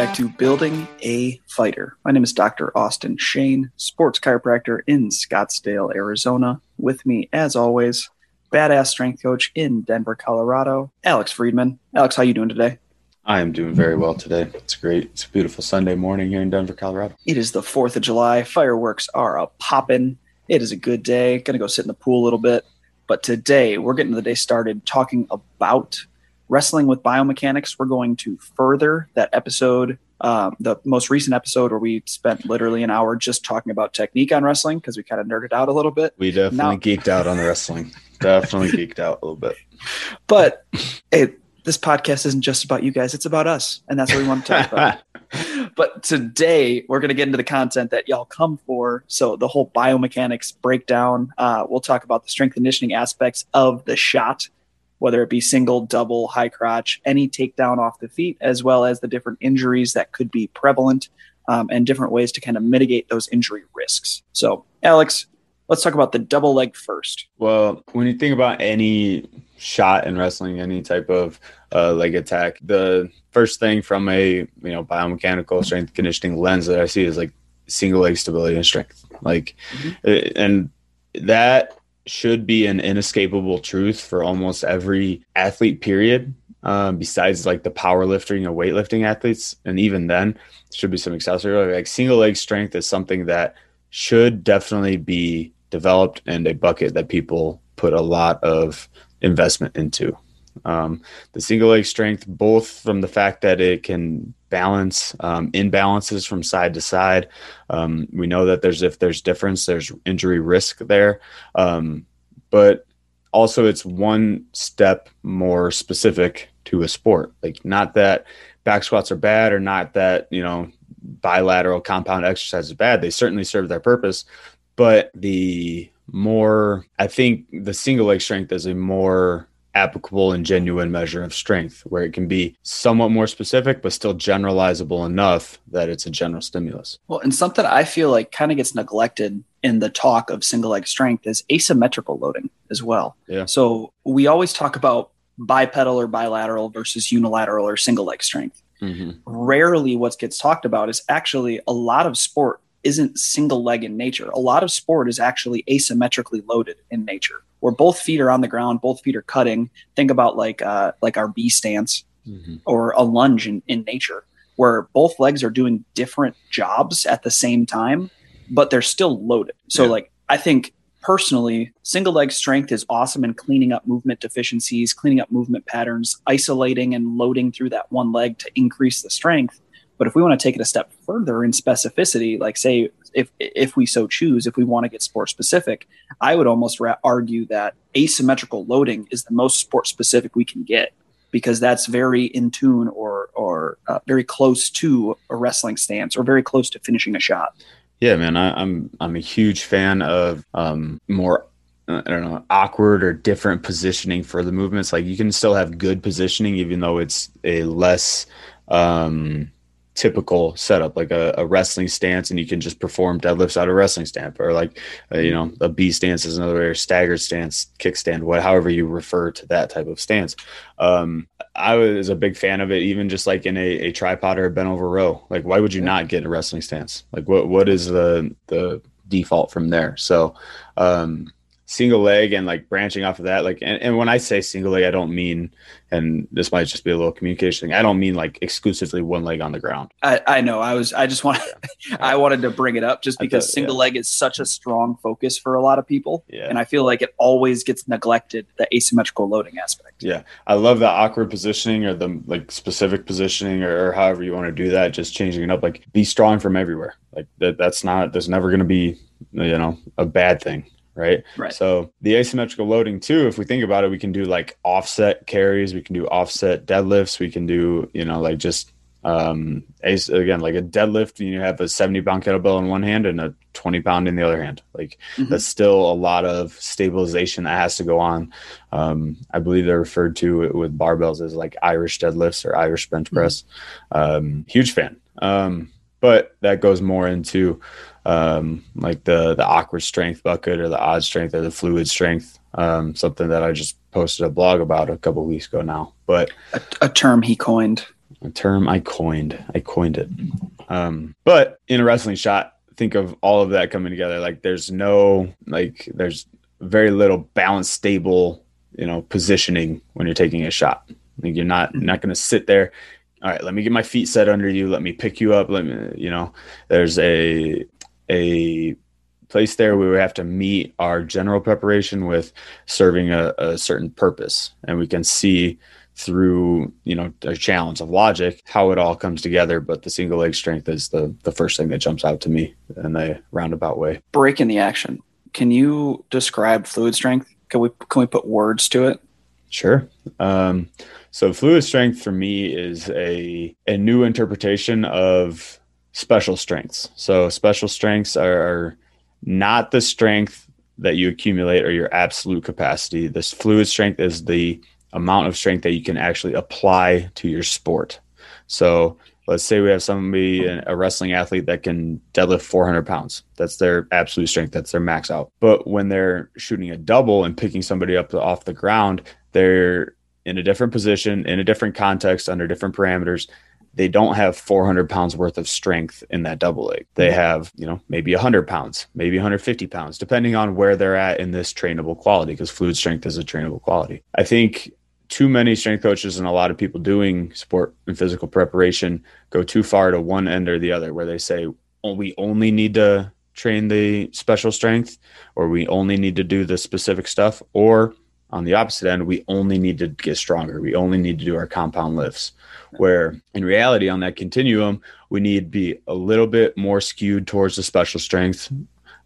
back to Building a Fighter. My name is Dr. Austin Shane, sports chiropractor in Scottsdale, Arizona. With me, as always, badass strength coach in Denver, Colorado, Alex Friedman. Alex, how you doing today? I am doing very well today. It's great. It's a beautiful Sunday morning here in Denver, Colorado. It is the 4th of July. Fireworks are a popping. It is a good day. Gonna go sit in the pool a little bit. But today, we're getting the day started talking about wrestling with biomechanics. We're going to further that episode, um, the most recent episode where we spent literally an hour just talking about technique on wrestling because we kind of nerded out a little bit. We definitely now, geeked out on the wrestling. definitely geeked out a little bit. But it, this podcast isn't just about you guys; it's about us, and that's what we want to talk about. but today we're going to get into the content that y'all come for. So the whole biomechanics breakdown. Uh, we'll talk about the strength conditioning aspects of the shot whether it be single, double, high crotch, any takedown off the feet, as well as the different injuries that could be prevalent um, and different ways to kind of mitigate those injury risks. So, Alex, let's talk about the double leg first. Well, when you think about any shot in wrestling, any type of uh, leg attack, the first thing from a you know biomechanical strength conditioning lens that I see is like single leg stability and strength. Like, mm-hmm. and that should be an inescapable truth for almost every athlete period um, besides like the powerlifting and weightlifting athletes. And even then should be some accessory. Like single leg strength is something that should definitely be developed and a bucket that people put a lot of investment into. Um, the single leg strength both from the fact that it can balance um, imbalances from side to side. Um, we know that there's if there's difference, there's injury risk there, um, but also it's one step more specific to a sport. Like not that back squats are bad, or not that you know bilateral compound exercise is bad. They certainly serve their purpose, but the more I think the single leg strength is a more applicable and genuine measure of strength where it can be somewhat more specific but still generalizable enough that it's a general stimulus. Well and something i feel like kind of gets neglected in the talk of single leg strength is asymmetrical loading as well. Yeah. So we always talk about bipedal or bilateral versus unilateral or single leg strength. Mm-hmm. rarely what gets talked about is actually a lot of sport isn't single leg in nature a lot of sport is actually asymmetrically loaded in nature where both feet are on the ground, both feet are cutting. Think about like uh, like our B stance mm-hmm. or a lunge in, in nature, where both legs are doing different jobs at the same time, but they're still loaded. So yeah. like I think personally, single leg strength is awesome in cleaning up movement deficiencies, cleaning up movement patterns, isolating and loading through that one leg to increase the strength. But if we want to take it a step further in specificity, like say if if we so choose, if we want to get sport specific, I would almost ra- argue that asymmetrical loading is the most sport specific we can get because that's very in tune or or uh, very close to a wrestling stance or very close to finishing a shot. Yeah, man, I, I'm I'm a huge fan of um, more I don't know, awkward or different positioning for the movements. Like you can still have good positioning, even though it's a less um, typical setup, like a, a, wrestling stance, and you can just perform deadlifts out of wrestling stance, or like uh, you know a B stance is another way, or staggered stance, kickstand, what however you refer to that type of stance. Um, I was a big fan of it, even just like in a, a tripod or a bent over row. Like, why would you not get a wrestling stance? Like, what what is the the default from there? So, um, single leg and like branching off of that like and, and when i say single leg i don't mean and this might just be a little communication thing i don't mean like exclusively one leg on the ground i, I know i was i just wanted i wanted to bring it up just because thought, single yeah. leg is such a strong focus for a lot of people yeah. and i feel like it always gets neglected the asymmetrical loading aspect yeah i love the awkward positioning or the like specific positioning or, or however you want to do that just changing it up like be strong from everywhere like that that's not there's never going to be you know a bad thing right? Right. So the asymmetrical loading too, if we think about it, we can do like offset carries, we can do offset deadlifts, we can do, you know, like just um again like a deadlift you have a 70 pound kettlebell in one hand and a 20 pound in the other hand like mm-hmm. that's still a lot of stabilization that has to go on um i believe they're referred to with barbells as like irish deadlifts or irish bench mm-hmm. press mm-hmm. um huge fan um but that goes more into um, like the the awkward strength bucket or the odd strength or the fluid strength. Um, something that I just posted a blog about a couple weeks ago now. But a, a term he coined. a term I coined. I coined it. Um, but in a wrestling shot, think of all of that coming together. Like there's no like there's very little balance stable, you know, positioning when you're taking a shot. Like you're not you're not going to sit there. All right, let me get my feet set under you. Let me pick you up. Let me, you know, there's a a place there we would have to meet our general preparation with serving a, a certain purpose, and we can see through you know a challenge of logic how it all comes together. But the single leg strength is the the first thing that jumps out to me in a roundabout way. Breaking the action. Can you describe fluid strength? Can we can we put words to it? Sure. Um, so fluid strength for me is a a new interpretation of special strengths so special strengths are, not the strength that you accumulate or your absolute capacity this fluid strength is the amount of strength that you can actually apply to your sport. So let's say we have somebody, a wrestling athlete that can deadlift 400 pounds. That's their absolute strength. That's their max out. But when they're shooting a double and picking somebody up off the ground, they're in a different position, in a different context, under different parameters. They don't have 400 pounds worth of strength in that double leg. They mm-hmm. have, you know, maybe 100 pounds, maybe 150 pounds, depending on where they're at in this trainable quality, because fluid strength is a trainable quality. I think too many strength coaches and a lot of people doing sport and physical preparation go too far to one end or the other where they say oh, we only need to train the special strength or we only need to do the specific stuff or on the opposite end we only need to get stronger we only need to do our compound lifts where in reality on that continuum we need to be a little bit more skewed towards the special strength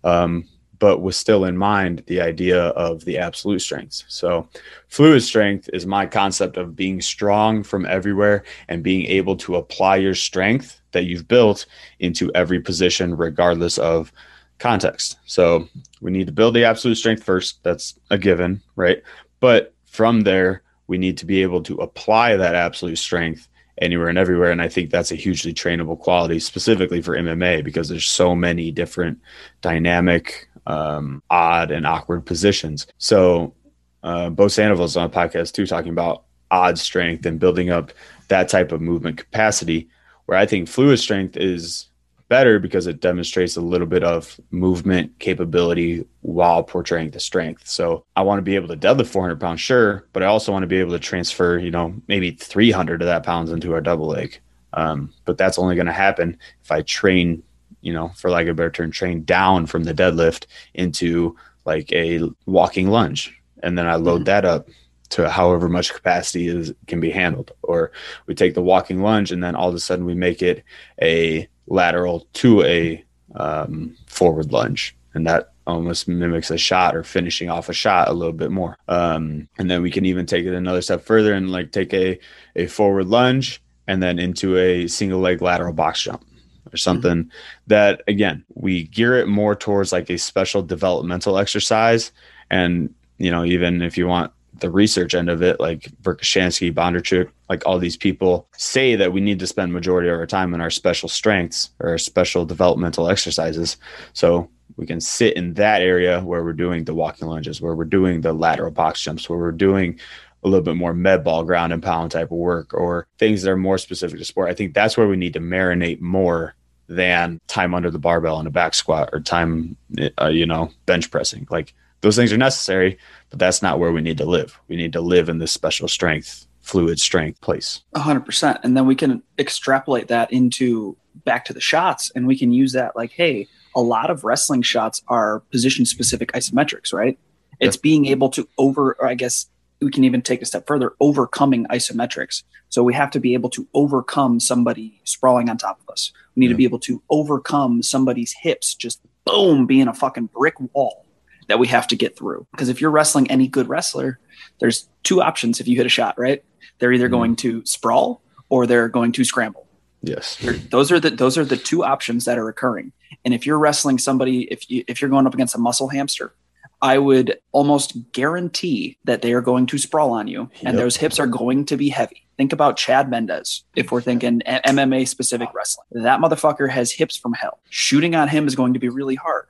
um, but with still in mind the idea of the absolute strengths. So, fluid strength is my concept of being strong from everywhere and being able to apply your strength that you've built into every position, regardless of context. So, we need to build the absolute strength first. That's a given, right? But from there, we need to be able to apply that absolute strength anywhere and everywhere. And I think that's a hugely trainable quality, specifically for MMA, because there's so many different dynamic um, odd and awkward positions. So, uh, Bo Sandoval's on a podcast too, talking about odd strength and building up that type of movement capacity. Where I think fluid strength is better because it demonstrates a little bit of movement capability while portraying the strength. So I want to be able to deadlift 400 pounds, sure, but I also want to be able to transfer, you know, maybe 300 of that pounds into our double leg. Um, but that's only going to happen if I train you know, for lack of a better term, train down from the deadlift into like a walking lunge. And then I load mm-hmm. that up to however much capacity is can be handled. Or we take the walking lunge and then all of a sudden we make it a lateral to a um, forward lunge. And that almost mimics a shot or finishing off a shot a little bit more. Um, and then we can even take it another step further and like take a, a forward lunge and then into a single leg lateral box jump or something mm-hmm. that again we gear it more towards like a special developmental exercise and you know even if you want the research end of it like Verkhoshansky, Bondarchuk, like all these people say that we need to spend majority of our time in our special strengths or our special developmental exercises so we can sit in that area where we're doing the walking lunges where we're doing the lateral box jumps where we're doing a little bit more med ball ground and pound type of work or things that are more specific to sport. I think that's where we need to marinate more than time under the barbell in a back squat or time, uh, you know, bench pressing. Like those things are necessary, but that's not where we need to live. We need to live in this special strength, fluid strength place. 100%. And then we can extrapolate that into back to the shots and we can use that like, hey, a lot of wrestling shots are position specific isometrics, right? It's being able to over, or I guess we can even take a step further, overcoming isometrics. So we have to be able to overcome somebody sprawling on top of us. We need yeah. to be able to overcome somebody's hips just boom being a fucking brick wall that we have to get through. Because if you're wrestling any good wrestler, there's two options if you hit a shot, right? They're either mm. going to sprawl or they're going to scramble. Yes. those are the those are the two options that are occurring. And if you're wrestling somebody if you if you're going up against a muscle hamster, I would almost guarantee that they are going to sprawl on you and those hips are going to be heavy. Think about Chad Mendes if we're thinking MMA specific wrestling. That motherfucker has hips from hell. Shooting on him is going to be really hard.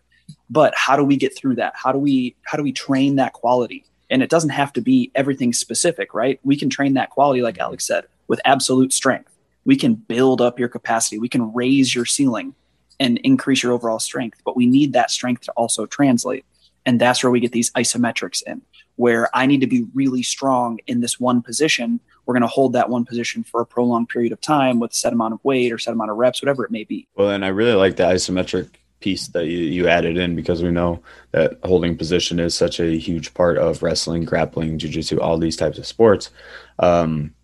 But how do we get through that? How do we how do we train that quality? And it doesn't have to be everything specific, right? We can train that quality like Alex said with absolute strength. we can build up your capacity, we can raise your ceiling and increase your overall strength. But we need that strength to also translate. And that's where we get these isometrics in, where I need to be really strong in this one position. We're going to hold that one position for a prolonged period of time with a set amount of weight or set amount of reps, whatever it may be. Well, and I really like the isometric piece that you, you added in because we know that holding position is such a huge part of wrestling, grappling, jiu-jitsu, all these types of sports. Um,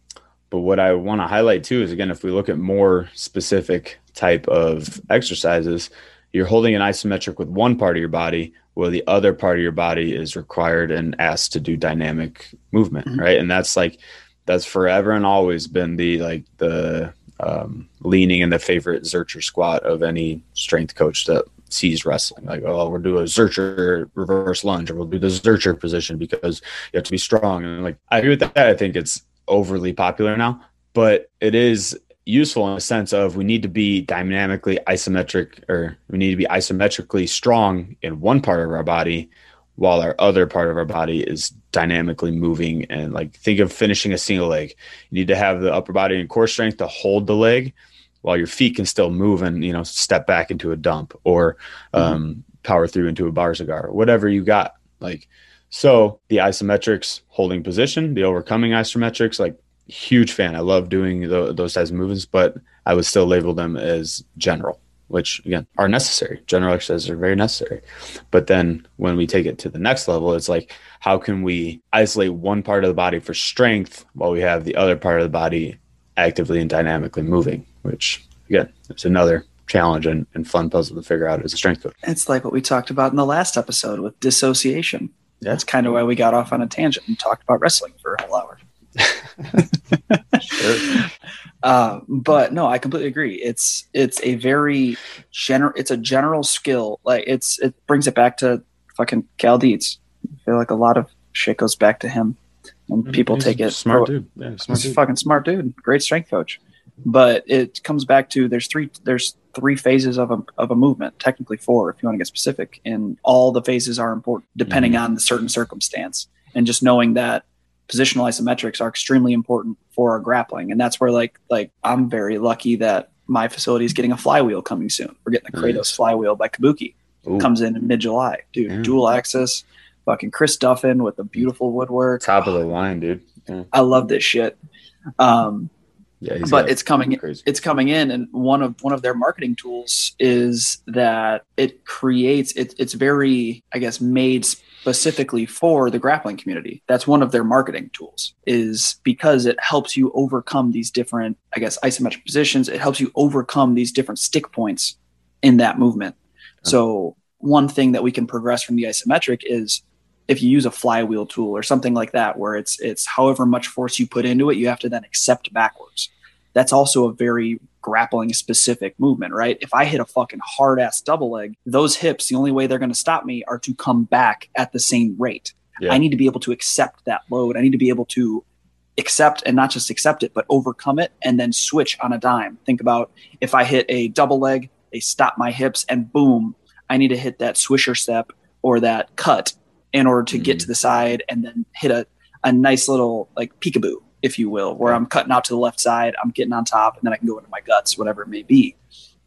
but what I want to highlight too is again, if we look at more specific type of exercises, you're holding an isometric with one part of your body, while the other part of your body is required and asked to do dynamic movement, mm-hmm. right? And that's like that's forever and always been the like the um, leaning in the favorite Zercher squat of any strength coach that sees wrestling. Like, oh, we'll do a Zercher reverse lunge, or we'll do the Zercher position because you have to be strong. And like, I agree with that. I think it's overly popular now, but it is useful in the sense of we need to be dynamically isometric, or we need to be isometrically strong in one part of our body while our other part of our body is dynamically moving and like think of finishing a single leg. You need to have the upper body and core strength to hold the leg while your feet can still move and you know step back into a dump or mm-hmm. um, power through into a bar cigar whatever you got like. So the isometrics holding position the overcoming isometrics like huge fan. I love doing the, those types of movements but i would still label them as general which again are necessary. General exercises are very necessary. But then when we take it to the next level, it's like, how can we isolate one part of the body for strength while we have the other part of the body actively and dynamically moving, which again, it's another challenge and, and fun puzzle to figure out as a strength coach. It's like what we talked about in the last episode with dissociation. That's kind of why we got off on a tangent and talked about wrestling for a whole hour. sure. Uh, but no, I completely agree. It's it's a very general. It's a general skill. Like it's it brings it back to fucking Cal Dietz. I feel like a lot of shit goes back to him, and people He's take it. Smart dude. Yeah, smart dude. fucking smart dude. Great strength coach. But it comes back to there's three there's three phases of a of a movement. Technically four, if you want to get specific, and all the phases are important depending mm-hmm. on the certain circumstance. And just knowing that positional isometrics are extremely important for our grappling. And that's where like like I'm very lucky that my facility is getting a flywheel coming soon. We're getting the Kratos nice. flywheel by Kabuki. Ooh. Comes in in mid July. Dude, yeah. dual axis, fucking Chris Duffin with the beautiful woodwork. Top of the line, dude. Yeah. I love this shit. Um yeah, but it's coming crazy. it's coming in and one of one of their marketing tools is that it creates it, it's very i guess made specifically for the grappling community. That's one of their marketing tools is because it helps you overcome these different, I guess, isometric positions. It helps you overcome these different stick points in that movement. Okay. So one thing that we can progress from the isometric is if you use a flywheel tool or something like that, where it's it's however much force you put into it, you have to then accept backwards. That's also a very grappling specific movement, right? If I hit a fucking hard ass double leg, those hips, the only way they're going to stop me are to come back at the same rate. Yeah. I need to be able to accept that load. I need to be able to accept and not just accept it, but overcome it and then switch on a dime. Think about if I hit a double leg, they stop my hips and boom, I need to hit that swisher step or that cut in order to mm-hmm. get to the side and then hit a, a nice little like peekaboo if you will, where I'm cutting out to the left side, I'm getting on top, and then I can go into my guts, whatever it may be.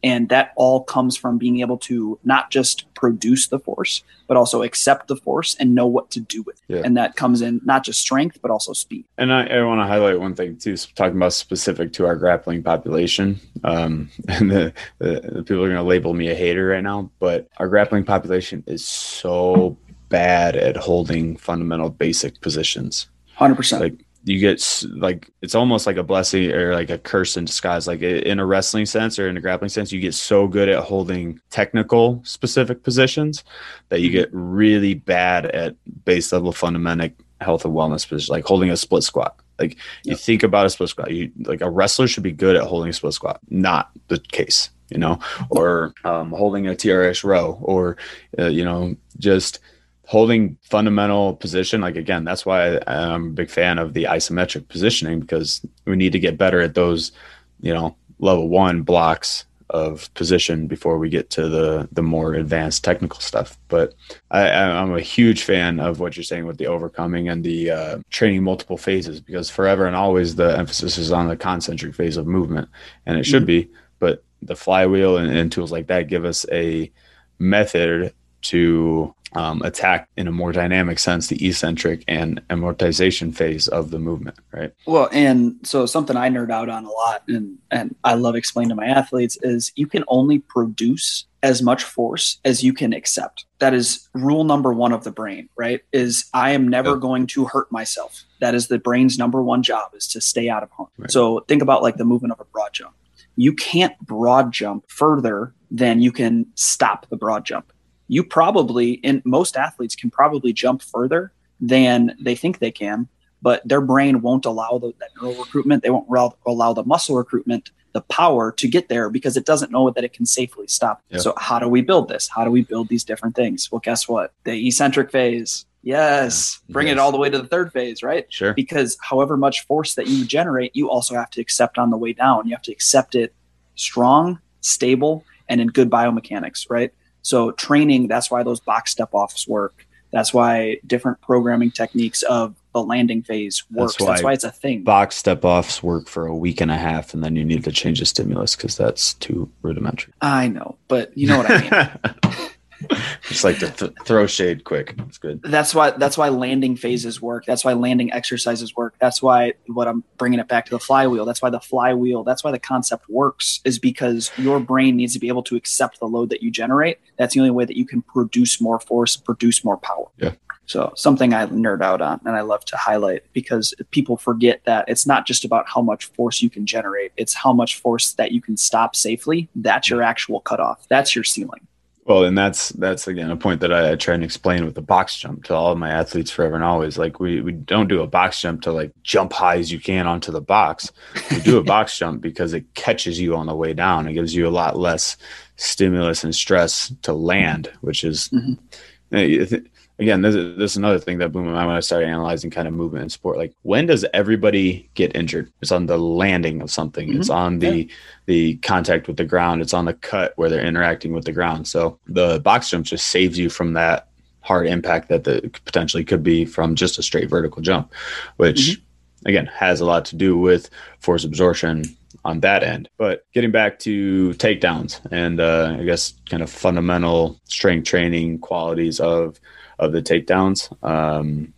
And that all comes from being able to not just produce the force, but also accept the force and know what to do with it. Yeah. And that comes in not just strength, but also speed. And I, I want to highlight one thing too, talking about specific to our grappling population. Um, and the, the, the people are going to label me a hater right now, but our grappling population is so bad at holding fundamental basic positions. 100%. Like you get like it's almost like a blessing or like a curse in disguise. Like in a wrestling sense or in a grappling sense you get so good at holding technical specific positions that you mm-hmm. get really bad at base level fundamental health and wellness positions like holding a split squat. Like you think about a split squat. You like a wrestler should be good at holding a split squat. Not the case you know? Or um, holding a TRX row or uh, you know just holding fundamental position like again that's why i'm a big fan of the isometric positioning because we need to get better at those you know level one blocks of position before we get to the the more advanced technical stuff. But I, I'm a huge fan of what you're saying with the overcoming and the uh, training multiple phases because forever and always the emphasis is on the concentric phase of movement, and it should mm-hmm. be. But the flywheel and, and tools like that give us a method to um, attack in a more dynamic sense the eccentric and amortization phase of the movement, right? Well, and so something I nerd out on a lot and, and I love explaining to my athletes is you can only produce as much force as you can accept. That is rule number one of the brain, right? Is I am never yep. going to hurt myself. That is the brain's number one job is to stay out of harm. Right. So think about like the movement of a broad jump. You can't broad jump further than you can stop the broad jump you probably and most athletes can probably jump further than they think they can but their brain won't allow the, that neural recruitment. They won't allow, allow the muscle recruitment the power to get there because it doesn't know that it can safely stop. Yep. so how do we build this? How do we build these different things? Well guess what? The eccentric phase. Yes. Yeah. bring yes. it all the way to the third phase right? Sure. Because however much force that you generate you also have to accept on the way down. You have to accept it strong stable and in good biomechanics right so training, that's why those box step offs work. That's why different programming techniques of the landing phase works. That's why, that's why it's a thing. Box step offs work for a week and a half, and then you need to change the stimulus because that's too rudimentary. I know, but you know what I mean. Just like to th- throw shade quick. It's good. That's why that's why landing phases work. That's why landing exercises work. That's why what I'm bringing it back to the flywheel. That's why the flywheel. That's why the concept works is because your brain needs to be able to accept the load that you generate. That's the only way that you can produce more force, produce more power. Yeah. So something I nerd out on and I love to highlight because people forget that it's not just about how much force you can generate. It's how much force that you can stop safely. That's your actual cutoff. That's your ceiling. Well, and that's that's again a point that I, I, try and explain with the box jump to all of my athletes forever and always. Like we we don't do a box jump to like jump high as you can onto the box. We do a box jump because it catches you on the way down. It gives you a lot less stimulus and stress to land, which is mm-hmm again, this is, this is another thing that blew my mind when I started analyzing kind of movement in sport. Like, when does everybody get injured? It's on the landing of something. Mm-hmm. It's on the yeah. the contact with the ground. It's on the cut where they're interacting with the ground. So the box jump just saves you from that hard impact that the potentially could be from just a straight vertical jump, which mm-hmm. again has a lot to do with force absorption on that end. But getting back to takedowns and uh, I guess kind of fundamental strength training qualities of of the takedowns. Um,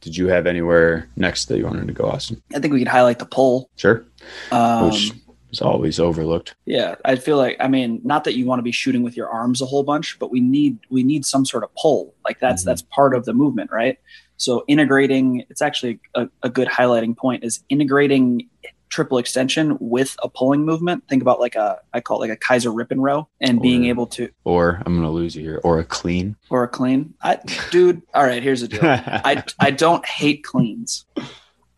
did you have anywhere next that you wanted to go, Austin? I think we could highlight the pull. Sure. Um, Which is always overlooked. Yeah, I feel like I mean, not that you want to be shooting with your arms a whole bunch, but we need we need some sort of pull. Like that's mm-hmm. that's part of the movement, right? So integrating, it's actually a, a good highlighting point is integrating triple extension with a pulling movement. Think about like a I call it like a Keiser rip and row and or, being able to or I'm gonna lose you here, or a clean. Or a clean. I dude, all right, here's the deal. I I don't hate cleans.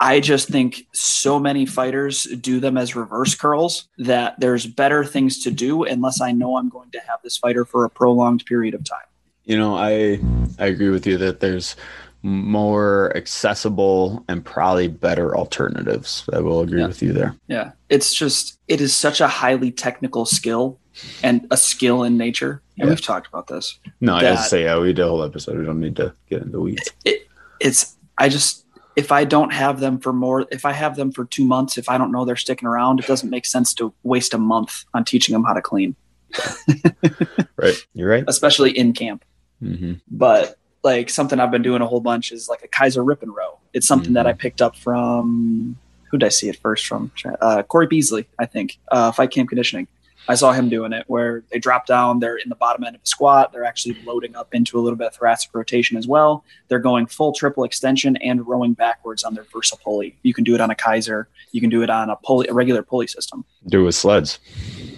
I just think so many fighters do them as reverse curls that there's better things to do unless I know I'm going to have this fighter for a prolonged period of time. You know, I I agree with you that there's more accessible and probably better alternatives. I will agree yeah. with you there. Yeah. It's just, it is such a highly technical skill and a skill in nature. And yeah. we've talked about this. No, I just say, yeah, we did a whole episode. We don't need to get into weeds. It, it's, I just, if I don't have them for more, if I have them for two months, if I don't know they're sticking around, it doesn't make sense to waste a month on teaching them how to clean. right. You're right. Especially in camp. Mm-hmm. But like something I've been doing a whole bunch is like a Keiser rip and row. It's something mm-hmm. that I picked up from who did I see it first from? Uh, Corey Beasley, I think, uh, Fight Camp Conditioning. I saw him doing it where they drop down, they're in the bottom end of a squat, they're actually loading up into a little bit of thoracic rotation as well. They're going full triple extension and rowing backwards on their Versa pulley. You can do it on a Keiser, you can do it on a pulley, a regular pulley system. Do it with sleds.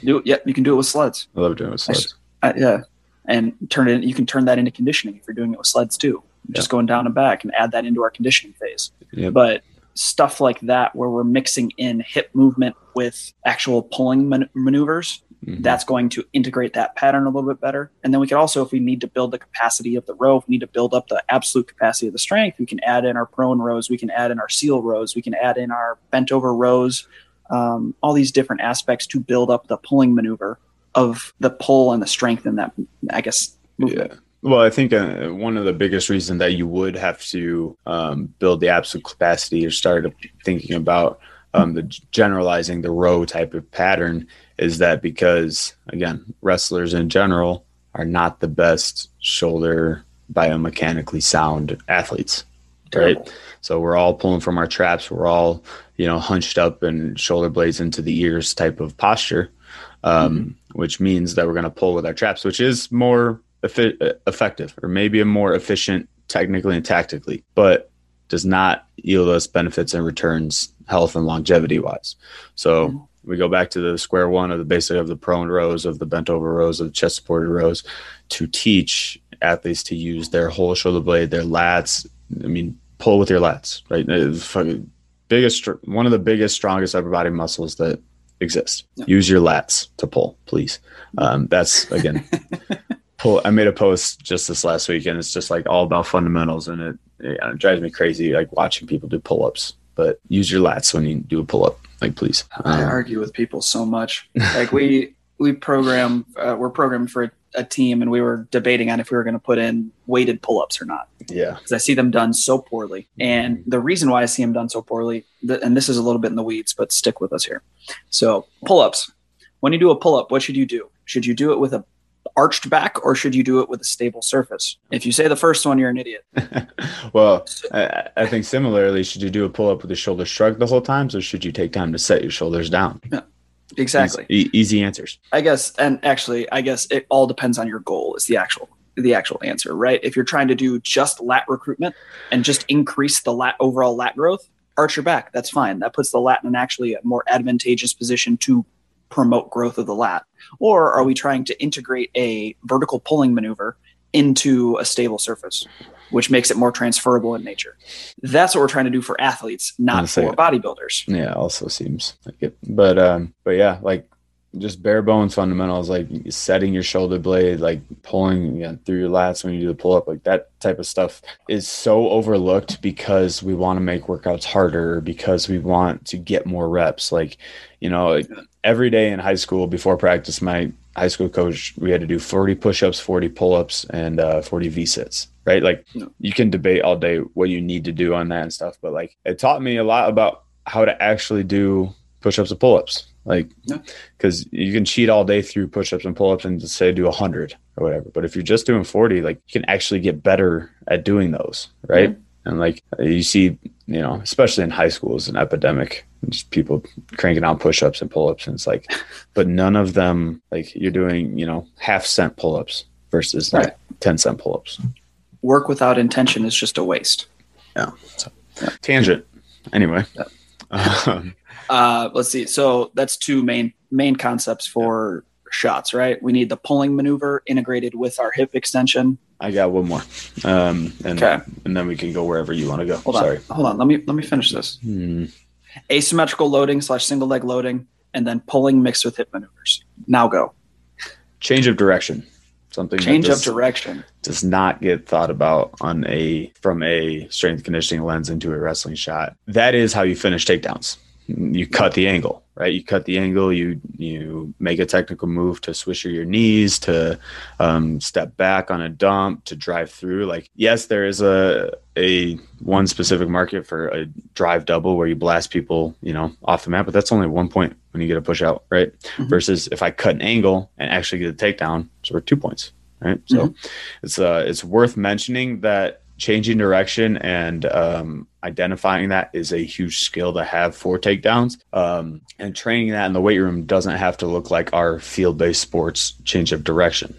Do it, yeah, you can do it with sleds. I love doing it with sleds. I, yeah, and turn it. You can turn that into conditioning if you're doing it with sleds too. Just going down and back and add that into our conditioning phase. Yep. But stuff like that, where we're mixing in hip movement with actual pulling man- maneuvers, mm-hmm. that's going to integrate that pattern a little bit better. And then we can also, if we need to build the capacity of the row, if we need to build up the absolute capacity of the strength, we can add in our prone rows, we can add in our seal rows, we can add in our bent over rows, um, all these different aspects to build up the pulling maneuver of the pull and the strength in that, I guess, movement. Yeah. Well, I think uh, one of the biggest reasons that you would have to um, build the absolute capacity or start thinking about um, the generalizing the row type of pattern is that because again, wrestlers in general are not the best shoulder biomechanically sound athletes, Terrible. right? So we're all pulling from our traps. We're all you know hunched up and shoulder blades into the ears type of posture, um, mm-hmm. Which means that we're going to pull with our traps, which is more effi- effective or maybe a more efficient technically and tactically, but does not yield us benefits and returns health and longevity wise. So mm-hmm. we go back to the square one of the basic of the prone rows, of the bent over rows, of the chest supported rows to teach athletes to use their whole shoulder blade, their lats. I mean, pull with your lats, right? Biggest, one of the biggest, strongest upper body muscles that exist. Use your lats to pull, please. Um, that's again pull. I made a post just this last week, and it's just like all about fundamentals, and it, it drives me crazy like watching people do pull ups. But use your lats when you do a pull up, like please. I um, argue with people so much. Like we we program, uh, we're programmed for a, a, team, and we were debating on if we were going to put in weighted pull ups or not. Yeah, because I see them done so poorly, mm-hmm. and the reason why I see them done so poorly, th- and this is a little bit in the weeds, but stick with us here. So pull ups. When you do a pull up, what should you do? Should you do it with a arched back or should you do it with a stable surface? If you say the first one, you're an idiot. well, I, I, think similarly, should you do a pull up with the shoulder shrugged the whole time, or should you take time to set your shoulders down? Exactly. Easy, easy answers. I guess, and actually, I guess it all depends on your goal. Is the actual the actual answer, right? If you're trying to do just lat recruitment and just increase the lat overall lat growth, arch your back. That's fine. That puts the lat in actually a more advantageous position to promote growth of the lat? Or are we trying to integrate a vertical pulling maneuver into a stable surface, which makes it more transferable in nature? That's what we're trying to do for athletes, not for bodybuilders. Yeah, also seems like it. But um, but yeah, like just bare bones fundamentals like setting your shoulder blade like pulling you know, through your lats when you do the pull up like that type of stuff is so overlooked because we want to make workouts harder because we want to get more reps like you know like every day in high school before practice my high school coach we had to do 40 push-ups 40 pull-ups and uh, 40 v-sits right like you can debate all day what you need to do on that and stuff but like it taught me a lot about how to actually do push-ups and pull-ups like, because yeah. you can cheat all day through push-ups and pull-ups and just say do hundred or whatever. But if you're just doing forty, like you can actually get better at doing those, right? Yeah. And like you see, you know, especially in high school, is an epidemic. Just people cranking out push-ups and pull-ups, and it's like, but none of them like you're doing, you know, half cent pull-ups versus right. like ten cent pull-ups. Work without intention is just a waste. Yeah. So, yeah. Tangent. Anyway. Um, uh, let's see. So that's two main main concepts for shots, right? We need the pulling maneuver integrated with our hip extension. I got one more, um, and okay. and then we can go wherever you want to go. Hold Sorry. on, hold on. Let me let me finish this. Hmm. Asymmetrical loading slash single leg loading, and then pulling mixed with hip maneuvers. Now go. Change of direction. Something change of direction does not get thought about on a from a strength conditioning lens into a wrestling shot. That is how you finish takedowns you cut the angle, right? You cut the angle. You you make a technical move to swisher your knees, to um, step back on a dump, to drive through. Like yes, there is a a one specific market for a drive double where you blast people, you know, off the mat, but that's only one point when you get a push out, right? Mm-hmm. Versus if I cut an angle and actually get a takedown, so we're two points, right? So mm-hmm. it's uh it's worth mentioning that changing direction and um, identifying that is a huge skill to have for takedowns. Um, and training that in the weight room doesn't have to look like our field based sports change of direction.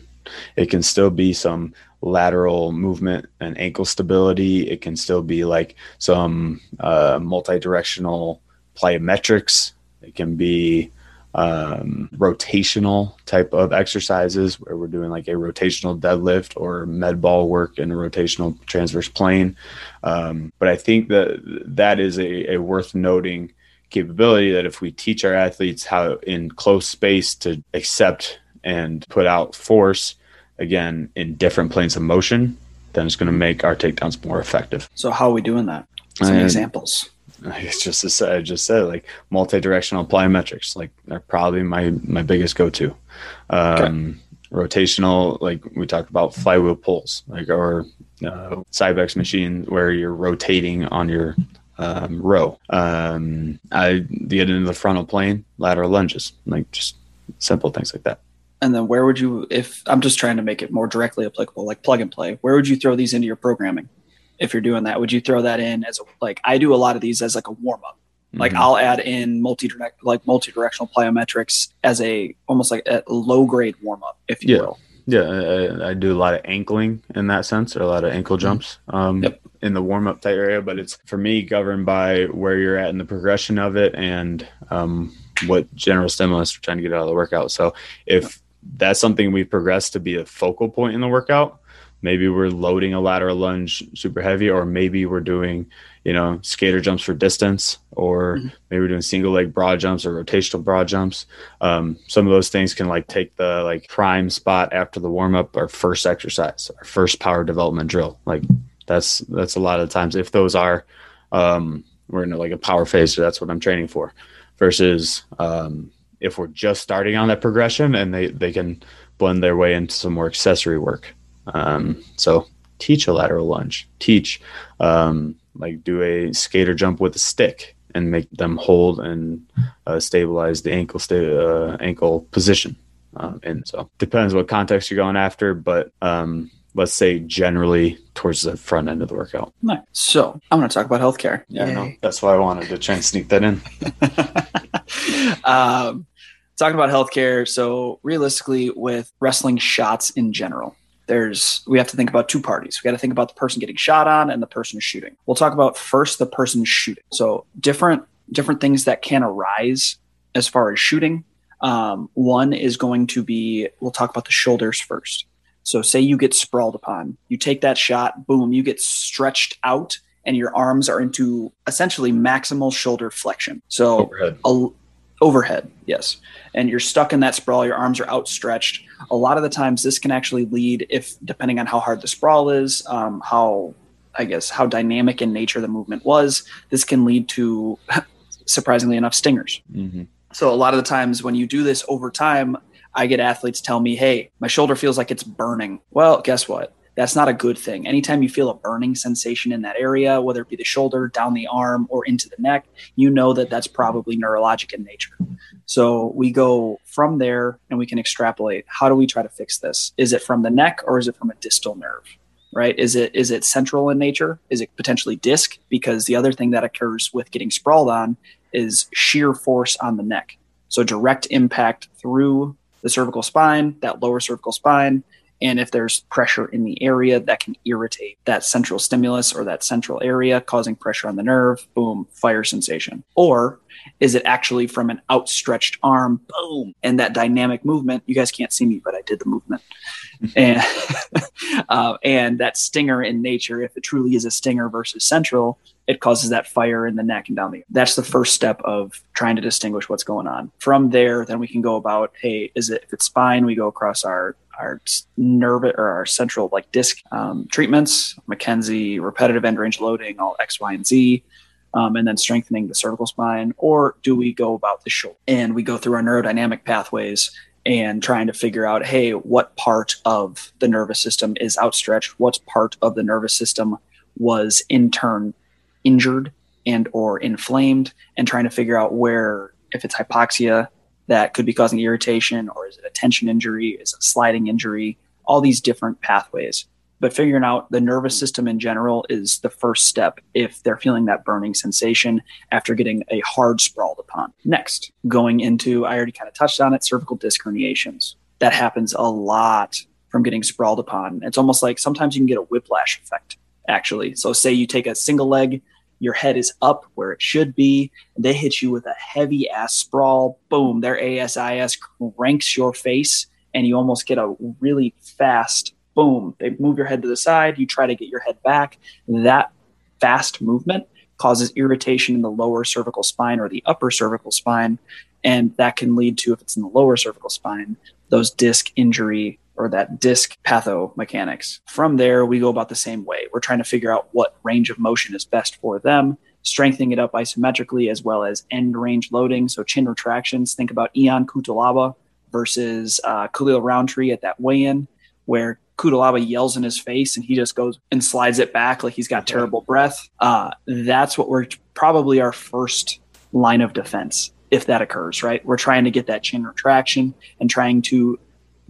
It can still be some lateral movement and ankle stability. It can still be like some uh, multi directional plyometrics. It can be um, rotational type of exercises where we're doing like a rotational deadlift or med ball work in a rotational transverse plane. Um, but I think that that is a, a worth noting capability that if we teach our athletes how in close space to accept and put out force again in different planes of motion, then it's going to make our takedowns more effective. So how are we doing that? Some and, examples. it's just as I just said, like multi-directional plyometrics, like they're probably my my biggest go-to. Um, okay. Rotational, like we talked about, flywheel pulls, like or uh, Cybex machine where you're rotating on your um, row. Um, I get into the frontal plane, lateral lunges, like just simple things like that. And then where would you, if I'm just trying to make it more directly applicable, like plug and play, where would you throw these into your programming? If you're doing that, would you throw that in as a, like, I do a lot of these as like a warm up. Like mm-hmm. I'll add in multi like multi directional plyometrics as a almost like a low grade warm up, if you yeah. will. Yeah, I, I, do a lot of ankling in that sense, or a lot of ankle mm-hmm. jumps um, yep. in the warm up type area. But it's for me governed by where you're at in the progression of it and um, what general stimulus we're trying to get out of the workout. So if that's something we've progressed to be a focal point in the workout, maybe we're loading a lateral lunge super heavy, or maybe we're doing you know, skater jumps for distance, or mm-hmm. maybe we're doing single leg broad jumps or rotational broad jumps. Um, some of those things can like take the like prime spot after the warm up, our first exercise, our first power development drill. Like that's that's a lot of times if those are um, we're in like a power phase, so that's what I'm training for. Versus um, if we're just starting on that progression and they they can blend their way into some more accessory work. Um, so teach a lateral lunge, teach um, like do a skater jump with a stick and make them hold and uh, stabilize the ankle sta- uh, ankle position. Um, and so depends what context you're going after, but um, let's say generally towards the front end of the workout. Nice. So I'm going to talk about healthcare. Yeah, no, that's why I wanted to try and sneak that in. um, talking about healthcare. So realistically, with wrestling shots in general, there's we have to think about two parties. We got to think about the person getting shot on and the person shooting. We'll talk about first the person shooting. So different different things that can arise as far as shooting. Um, one is going to be we'll talk about the shoulders first. So say you get sprawled upon, you take that shot, boom, you get stretched out, and your arms are into essentially maximal shoulder flexion. So overhead. A, overhead, yes, and you're stuck in that sprawl. Your arms are outstretched a lot of the times this can actually lead if depending on how hard the sprawl is um, how i guess how dynamic in nature the movement was this can lead to surprisingly enough stingers mm-hmm. so a lot of the times when you do this over time i get athletes tell me hey my shoulder feels like it's burning well guess what that's not a good thing. Anytime you feel a burning sensation in that area, whether it be the shoulder, down the arm, or into the neck, you know that that's probably neurologic in nature. So we go from there and we can extrapolate. How do we try to fix this? Is it from the neck or is it from a distal nerve? Right? Is it is it central in nature? Is it potentially disc? Because the other thing that occurs with getting sprawled on is shear force on the neck. So direct impact through the cervical spine, that lower cervical spine, and if there's pressure in the area that can irritate that central stimulus or that central area, causing pressure on the nerve, boom, fire sensation. Or is it actually from an outstretched arm, boom, and that dynamic movement? You guys can't see me, but I did the movement. and uh, and that stinger in nature, if it truly is a stinger versus central, it causes that fire in the neck and down the. That's the first step of trying to distinguish what's going on. From there, then we can go about, hey, is it if it's spine, we go across our our nerve or our central like disc um, treatments, McKenzie, repetitive end range loading, all X, Y, and Z, um, and then strengthening the cervical spine, or do we go about the shoulder? And we go through our neurodynamic pathways and trying to figure out, hey, what part of the nervous system is outstretched, what part of the nervous system was in turn injured and or inflamed, and trying to figure out where if it's hypoxia that could be causing irritation, or is it a tension injury? Is it a sliding injury? All these different pathways. But figuring out the nervous system in general is the first step if they're feeling that burning sensation after getting a hard sprawled upon. Next, going into, I already kind of touched on it, cervical disc herniations. That happens a lot from getting sprawled upon. It's almost like sometimes you can get a whiplash effect, actually. So, say you take a single leg your head is up where it should be. And they hit you with a heavy ass sprawl. Boom, their ASIS cranks your face, and you almost get a really fast boom. They move your head to the side. You try to get your head back. That fast movement causes irritation in the lower cervical spine or the upper cervical spine. And that can lead to, if it's in the lower cervical spine, those disc injury or that disc pathomechanics. From there, we go about the same way. We're trying to figure out what range of motion is best for them strengthening it up isometrically as well as end range loading. So chin retractions. Think about Ion Cutelaba versus uh, Khalil Rountree at that weigh-in, where Cutelaba yells in his face and he just goes and slides it back like he's got terrible breath. Uh, that's what we're probably our first line of defense if that occurs, right? We're trying to get that chin retraction and trying to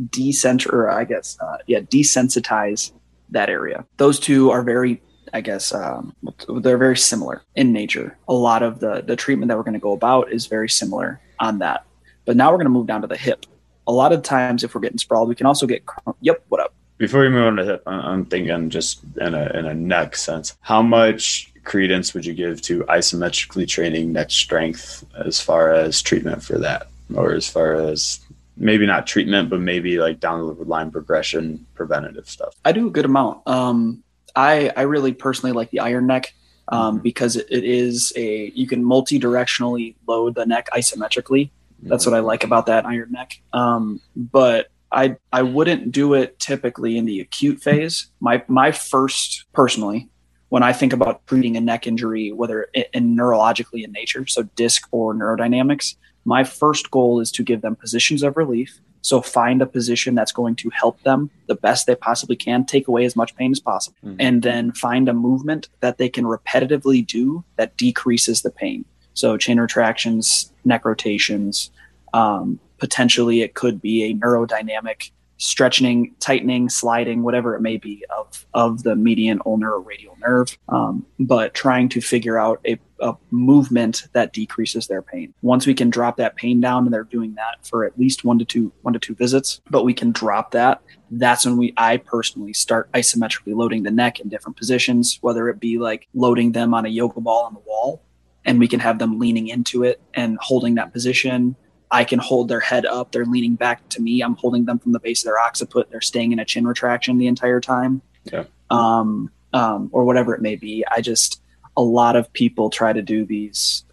decenter, or I guess, uh, yeah, desensitize that area. Those two are very, I guess, um, they're very similar in nature. A lot of the the treatment that we're going to go about is very similar on that. But now we're going to move down to the hip. A lot of times, if we're getting sprawled, we can also get. Yep, what up? Before we move on to hip, I'm thinking just in a in a neck sense. How much credence would you give to isometrically training neck strength as far as treatment for that, or as far as maybe not treatment, but maybe like down the line progression, preventative stuff? I do a good amount. Um, I I really personally like the iron neck um, mm-hmm. because it, is a you can multi-directionally load the neck isometrically. That's what I like about that iron neck. Um, but I I wouldn't do it typically in the acute phase. My my first personally when I think about treating a neck injury, whether in neurologically in nature, so disc or neurodynamics, my first goal is to give them positions of relief. So find a position that's going to help them the best they possibly can, take away as much pain as possible, mm-hmm. and then find a movement that they can repetitively do that decreases the pain. So chin retractions, neck rotations, um, potentially it could be a neurodynamic stretching, tightening, sliding, whatever it may be of of the median ulnar or radial nerve, um, but trying to figure out a, a movement that decreases their pain. Once we can drop that pain down, and they're doing that for at least one to two one to two visits, but we can drop that. That's when we I personally start isometrically loading the neck in different positions, whether it be like loading them on a yoga ball on the wall and we can have them leaning into it and holding that position I can hold their head up. They're leaning back to me. I'm holding them from the base of their occiput. They're staying in a chin retraction the entire time. Yeah. Um, um, or whatever it may be. I just, a lot of people try to do these.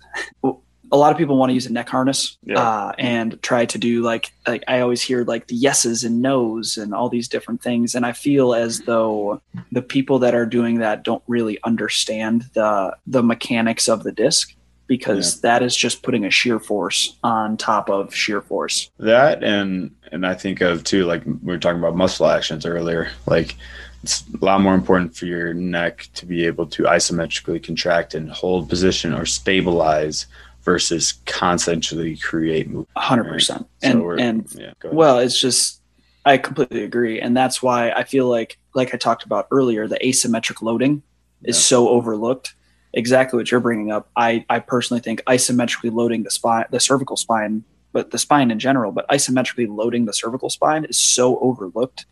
A lot of people want to use a neck harness yeah. uh, and try to do like, like I always hear like the yeses and nos and all these different things. And I feel as though the people that are doing that don't really understand the the mechanics of the disc because yeah. that is just putting a shear force on top of shear force. That and and I think of too like we were talking about muscle actions earlier. Like it's a lot more important for your neck to be able to isometrically contract and hold position or stabilize versus concentrally create movement. Hundred right? percent. And so and yeah, well, it's just I completely agree, and that's why I feel like like I talked about earlier, the isometric loading is yeah. so overlooked exactly what you're bringing up. I, I personally think isometrically loading the spine, the cervical spine, but the spine in general, but isometrically loading the cervical spine is so overlooked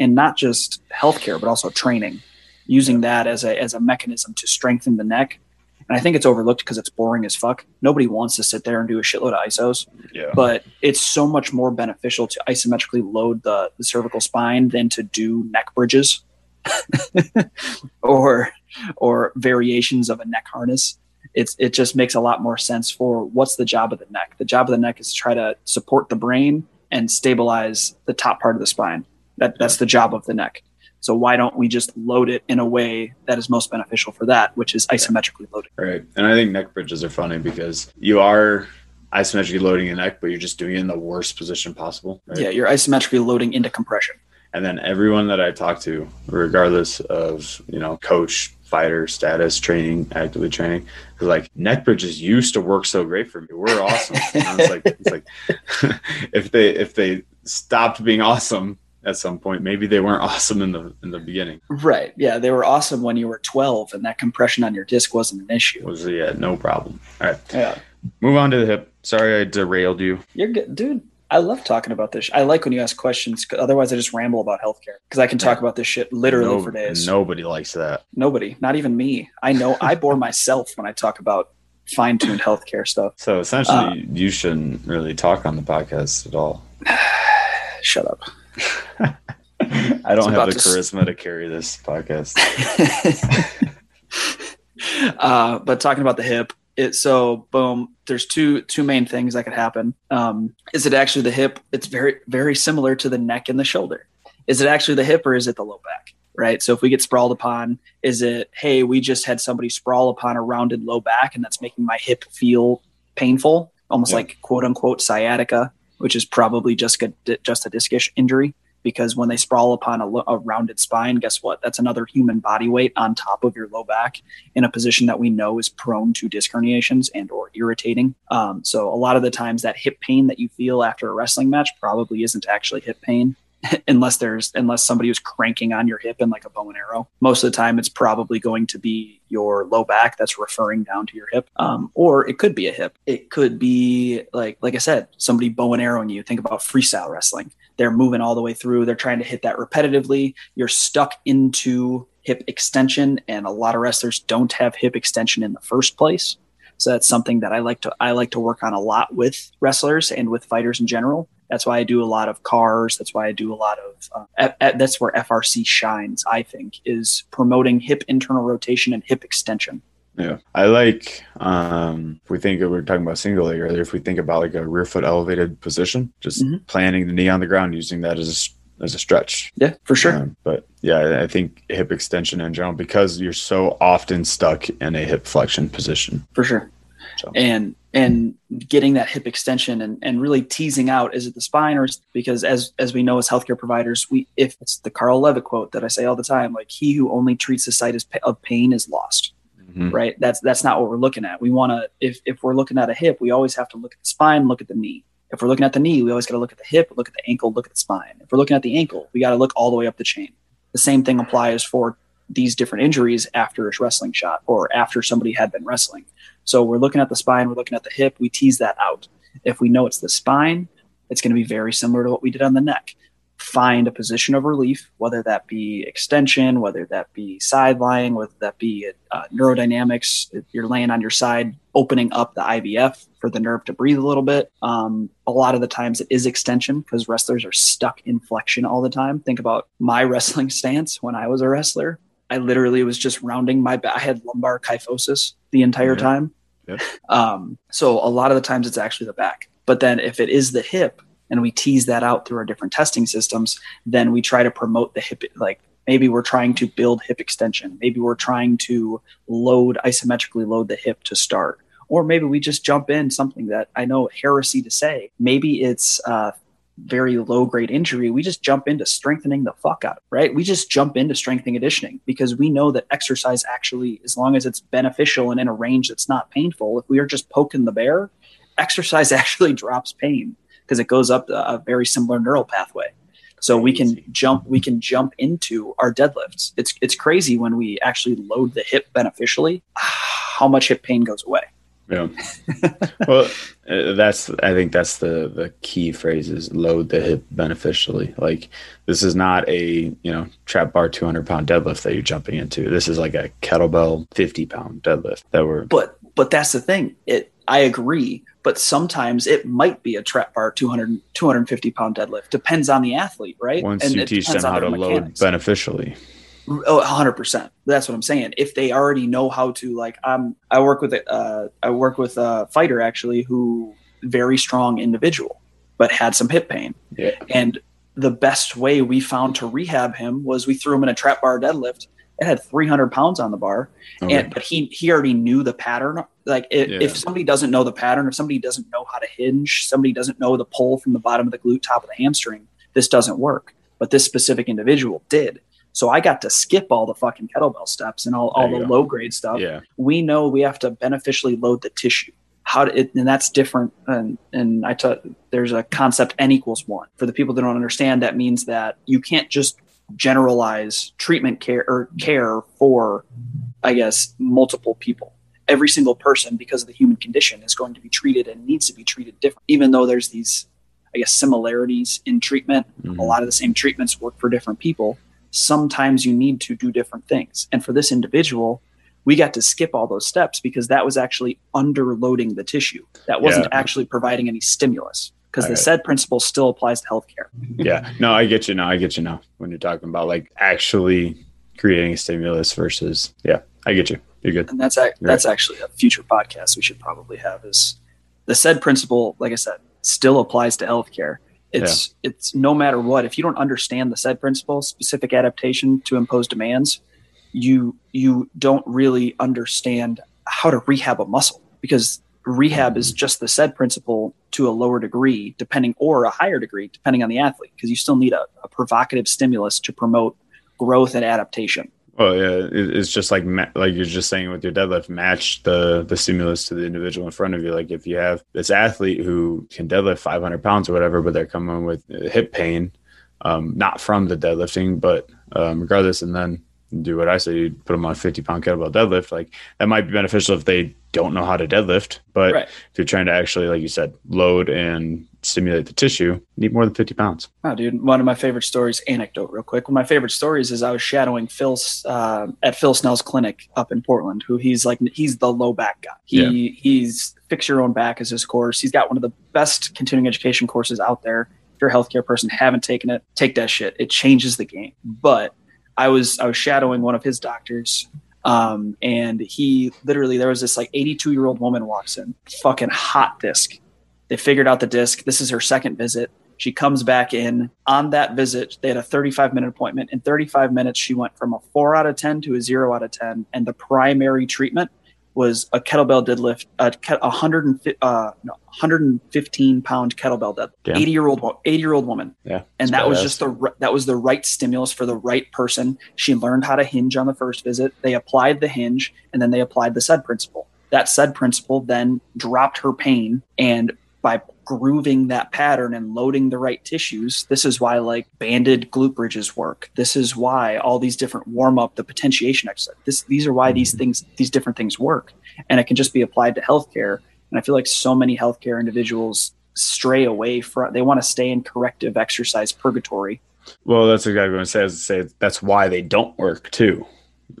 and not just healthcare, but also training, using that as a, as a mechanism to strengthen the neck. And I think it's overlooked because it's boring as fuck. Nobody wants to sit there and do a shitload of ISOs. Yeah. But it's so much more beneficial to isometrically load the, the cervical spine than to do neck bridges or or variations of a neck harness. It's it just makes a lot more sense for what's the job of the neck. The job of the neck is to try to support the brain and stabilize the top part of the spine. That that's the job of the neck. So why don't we just load it in a way that is most beneficial for that, which is isometrically loaded? Right. And I think neck bridges are funny because you are isometrically loading your neck, but you're just doing it in the worst position possible. Right? Yeah, you're isometrically loading into compression. And then everyone that I talk to, regardless of you know coach, fighter status, training, actively training, is like neck bridges used to work so great for me. We're awesome. it's like it's like if they if they stopped being awesome at some point, maybe they weren't awesome in the in the beginning. Right. Yeah, they were awesome when you were 12, and that compression on your disc wasn't an issue. Was yeah, no problem. All right. Yeah. Move on to the hip. Sorry, I derailed you. You're good, dude. I love talking about this. I like when you ask questions. Because otherwise, I just ramble about healthcare because I can talk about this shit literally no, for days. Nobody likes that. Nobody, not even me. I know I bore myself when I talk about fine-tuned healthcare stuff. So essentially, uh, you shouldn't really talk on the podcast at all. Shut up. I don't have the charisma to carry this podcast. uh, but talking about the hip, it so boom there's two two main things that could happen um, is it actually the hip it's very very similar to the neck and the shoulder is it actually the hip or is it the low back right? So if we get sprawled upon, is it, hey, we just had somebody sprawl upon a rounded low back and that's making my hip feel painful, almost yeah. like quote unquote sciatica, which is probably just a, just a disc injury because when they sprawl upon a, a, rounded spine, guess what? That's another human body weight on top of your low back in a position that we know is prone to disc herniations and or irritating. Um, so a lot of the times that hip pain that you feel after a wrestling match probably isn't actually hip pain. unless there's unless somebody was cranking on your hip and like a bow and arrow. Most of the time it's probably going to be your low back that's referring down to your hip. Um, or it could be a hip. It could be like like i said somebody bow and arrowing you. Think about freestyle wrestling. They're moving all the way through. They're trying to hit that repetitively. You're stuck into hip extension and a lot of wrestlers don't have hip extension in the first place. So that's something that i like to i like to work on a lot with wrestlers and with fighters in general that's why I do a lot of CARs. That's why I do a lot of. Uh, that's where FRC shines. I think is promoting hip internal rotation and hip extension. Yeah, I like. Um, if we think we were talking about single leg earlier, if we think about like a rear foot elevated position, just mm-hmm. planting the knee on the ground, using that as a as a stretch. Yeah, for sure. Um, but yeah, I think hip extension in general because you're so often stuck in a hip flexion position. For sure. So. And and getting that hip extension and, and really teasing out is it the spine or because as as we know as healthcare providers we if it's the Karel Lewit quote that I say all the time like he who only treats the site of pain is lost mm-hmm. right? That's that's not what we're looking at. We want to if if we're looking at a hip we always have to look at the spine look at the knee. If we're looking at the knee we always got to look at the hip look at the ankle look at the spine. If we're looking at the ankle we got to look all the way up the chain. The same thing applies for these different injuries after a wrestling shot or after somebody had been wrestling so we're looking at the spine, we're looking at the hip, we tease that out. If we know it's the spine, it's going to be very similar to what we did on the neck. Find a position of relief, whether that be extension, whether that be side lying, whether that be uh, neurodynamics. If you're laying on your side, opening up the IVF for the nerve to breathe a little bit. Um, a lot of the times it is extension because wrestlers are stuck in flexion all the time. Think about my wrestling stance when I was a wrestler. I literally was just rounding my back. I had lumbar kyphosis the entire yeah. time. Yep. Um, so a lot of the times it's actually the back. But then if it is the hip and we tease that out through our different testing systems, then we try to promote the hip. Like maybe we're trying to build hip extension. Maybe we're trying to load isometrically load the hip to start. Or maybe we just jump in something that I know heresy to say. Maybe it's uh, very low grade injury, we just jump into strengthening the fuck out, right? We just jump into strengthening conditioning because we know that exercise actually, as long as it's beneficial and in a range that's not painful, if we are just poking the bear, exercise actually drops pain because it goes up a very similar neural pathway. So we can jump, we can jump into our deadlifts. It's it's crazy when we actually load the hip beneficially, how much hip pain goes away. Yeah. well, uh, that's I think that's the the key phrase is load the hip beneficially. Like this is not a you know trap bar 200 pound deadlift that you're jumping into. This is like a kettlebell 50 pound deadlift that we're. But but that's the thing. It I agree. But sometimes it might be a trap bar 200, 250 pound deadlift. Depends on the athlete, right? Once and you teach them how to load beneficially. Oh, 100%. That's what I'm saying. If they already know how to like um I work with a uh, I work with a fighter actually who very strong individual but had some hip pain. Yeah. And the best way we found to rehab him was we threw him in a trap bar deadlift. It had 300 pounds on the bar, okay. and but he he already knew the pattern. Like if, yeah. if somebody doesn't know the pattern, if somebody doesn't know how to hinge, somebody doesn't know the pull from the bottom of the glute, top of the hamstring, this doesn't work. But this specific individual did. So I got to skip all the fucking kettlebell steps and all, all the go. low grade stuff. Yeah. We know we have to beneficially load the tissue. How to, it, and that's different. And, and I taught there's a concept N equals one. For the people that don't understand, that means that you can't just generalize treatment care or care for, I guess, multiple people. Every single person, because of the human condition, is going to be treated and needs to be treated different. Even though there's these, I guess, similarities in treatment, mm-hmm. a lot of the same treatments work for different people sometimes you need to do different things. And for this individual, we got to skip all those steps because that was actually underloading the tissue. That wasn't yeah. actually providing any stimulus because the right. SAID principle still applies to healthcare. yeah. No, I get you now. I get you now when you're talking about like actually creating a stimulus versus, yeah, I get you. You're good. And that's, that's right. actually a future podcast we should probably have is the SAID principle, like I said, still applies to healthcare It's yeah. it's no matter what. If you don't understand the SAID principle, specific adaptation to impose demands, you you don't really understand how to rehab a muscle because rehab is just the SAID principle to a lower degree, depending or a higher degree, depending on the athlete, because you still need a, a provocative stimulus to promote growth and adaptation. Well, yeah, it's just like like you're just saying with your deadlift, match the the stimulus to the individual in front of you. Like if you have this athlete who can deadlift 500 pounds or whatever, but they're coming with hip pain, um, not from the deadlifting, but um, regardless, and then do what I say, you put them on 50 pound kettlebell deadlift. Like that might be beneficial if they don't know how to deadlift, but right. if you're trying to actually, like you said, load and stimulate the tissue, need more than 50 pounds. Oh, dude. One of my favorite stories, anecdote real quick. One of my favorite stories is I was shadowing Phil uh, at Phil Snell's clinic up in Portland, who he's like, he's the low back guy. He, yeah. he's fix your own back as his course. He's got one of the best continuing education courses out there. If you're a healthcare person, haven't taken it, take that shit. It changes the game. But I was, I was shadowing one of his doctors um, and he literally, there was this like 82 year old woman walks in, fucking hot disc they figured out the disc. This is her second visit. She comes back in. On that visit, they had a 35 minute appointment. In 35 minutes, she went from a four out of 10 to a zero out of 10. And the primary treatment was a kettlebell deadlift, a, a uh, no, 115 pound kettlebell deadlift. 80 year old, 80 year old woman. Yeah. And that was just the, that was the right stimulus for the right person. She learned how to hinge on the first visit. They applied the hinge and then they applied the SAID principle. That SAID principle then dropped her pain and by grooving that pattern and loading the right tissues. This is why like banded glute bridges work. This is why all these different warm up, the potentiation exercise. This these are why these mm-hmm. things these different things work, and it can just be applied to healthcare. And I feel like so many healthcare individuals stray away from. They want to stay in corrective exercise purgatory. Well, that's exactly what I say. Say that's why they don't work too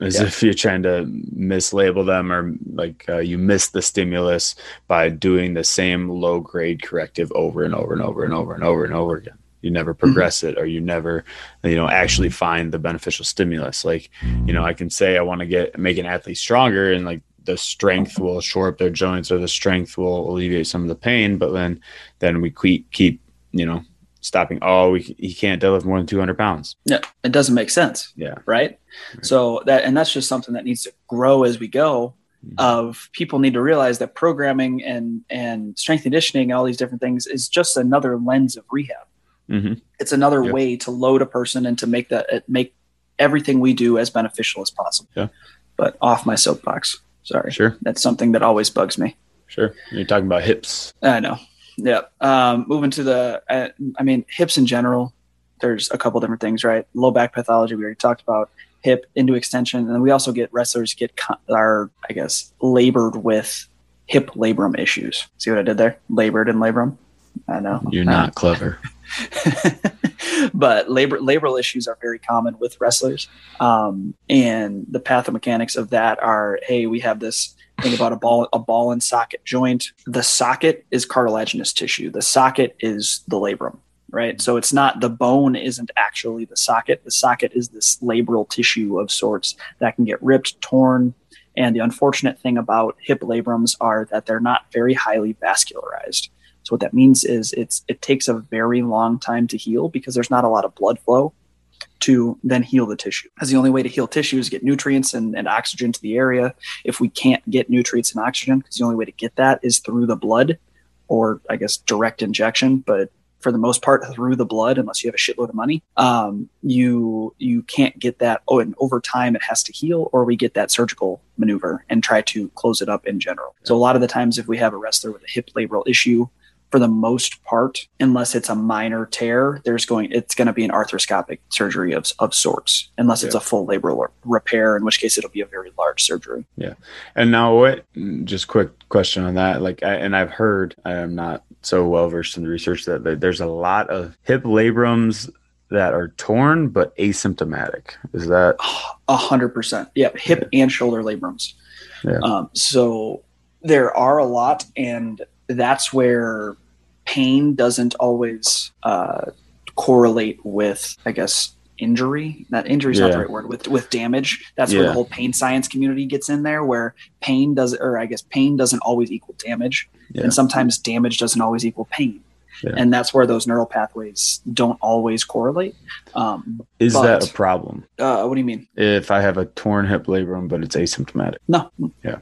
as yeah. if you're trying to mislabel them or like uh, you miss the stimulus by doing the same low grade corrective over and over and over and over and over and over again you never mm-hmm. progress mm-hmm. it or you never you know actually find the beneficial stimulus like you know i can say i want to get make an athlete stronger and like the strength will shore up their joints or the strength will alleviate some of the pain but then then we keep keep you know stopping. Oh, we, he can't deadlift more than 200 pounds. Yeah, it doesn't make sense. Yeah. Right? right? So that, and that's just something that needs to grow as we go. Mm-hmm. Of people need to realize that programming and and strength conditioning and all these different things is just another lens of rehab. Mm-hmm. It's another yep. way to load a person and to make that make everything we do as beneficial as possible. Yeah. But off my soapbox. Sorry. Sure. That's something that always bugs me. Sure. You're talking about hips. I know. Yeah. Um, moving to the, uh, I mean, hips in general, there's a couple different things, right? Low back pathology, we already talked about, hip into extension. And then we also get wrestlers get, are, I guess, labored with hip labrum issues. See what I did there? Labored and labrum. I know. You're not uh, clever. but labor labral issues are very common with wrestlers. Um, and the pathomechanics of that are, hey, we have this think about a ball a ball and socket joint. The socket is cartilaginous tissue. The socket is the labrum right? So it's not the bone isn't actually the socket. The socket is this labral tissue of sorts that can get ripped torn. And the unfortunate thing about hip labrums are that they're not very highly vascularized. So what that means is it's it takes a very long time to heal because there's not a lot of blood flow to then heal the tissue. As the only way to heal tissue is get nutrients and, and oxygen to the area. If we can't get nutrients and oxygen, because the only way to get that is through the blood or I guess direct injection, but for the most part through the blood, unless you have a shitload of money, um, you you can't get that. Oh, and over time it has to heal, or we get that surgical maneuver and try to close it up in general. So a lot of the times, if we have a wrestler with a hip labral issue, for the most part, unless it's a minor tear, there's going it's going to be an arthroscopic surgery of, of sorts, unless yeah. it's a full labral repair, in which case it'll be a very large surgery. Yeah. And now, what? Just quick question on that. Like, I, and I've heard I am not so well versed in the research that, that there's a lot of hip labrums that are torn but asymptomatic. Is that a hundred percent? Yeah, hip yeah. and shoulder labrums. Yeah. Um, so there are a lot, and that's where pain doesn't always uh, correlate with, I guess, injury. That injury is yeah. not the right word. With with damage, that's yeah. where the whole pain science community gets in there, where pain does, or I guess pain doesn't always equal damage, yeah. and sometimes damage doesn't always equal pain. and that's where those neural pathways don't always correlate. Um, Is but, that a problem? Uh, what do you mean? If I have a torn hip labrum but it's asymptomatic? No. Yeah.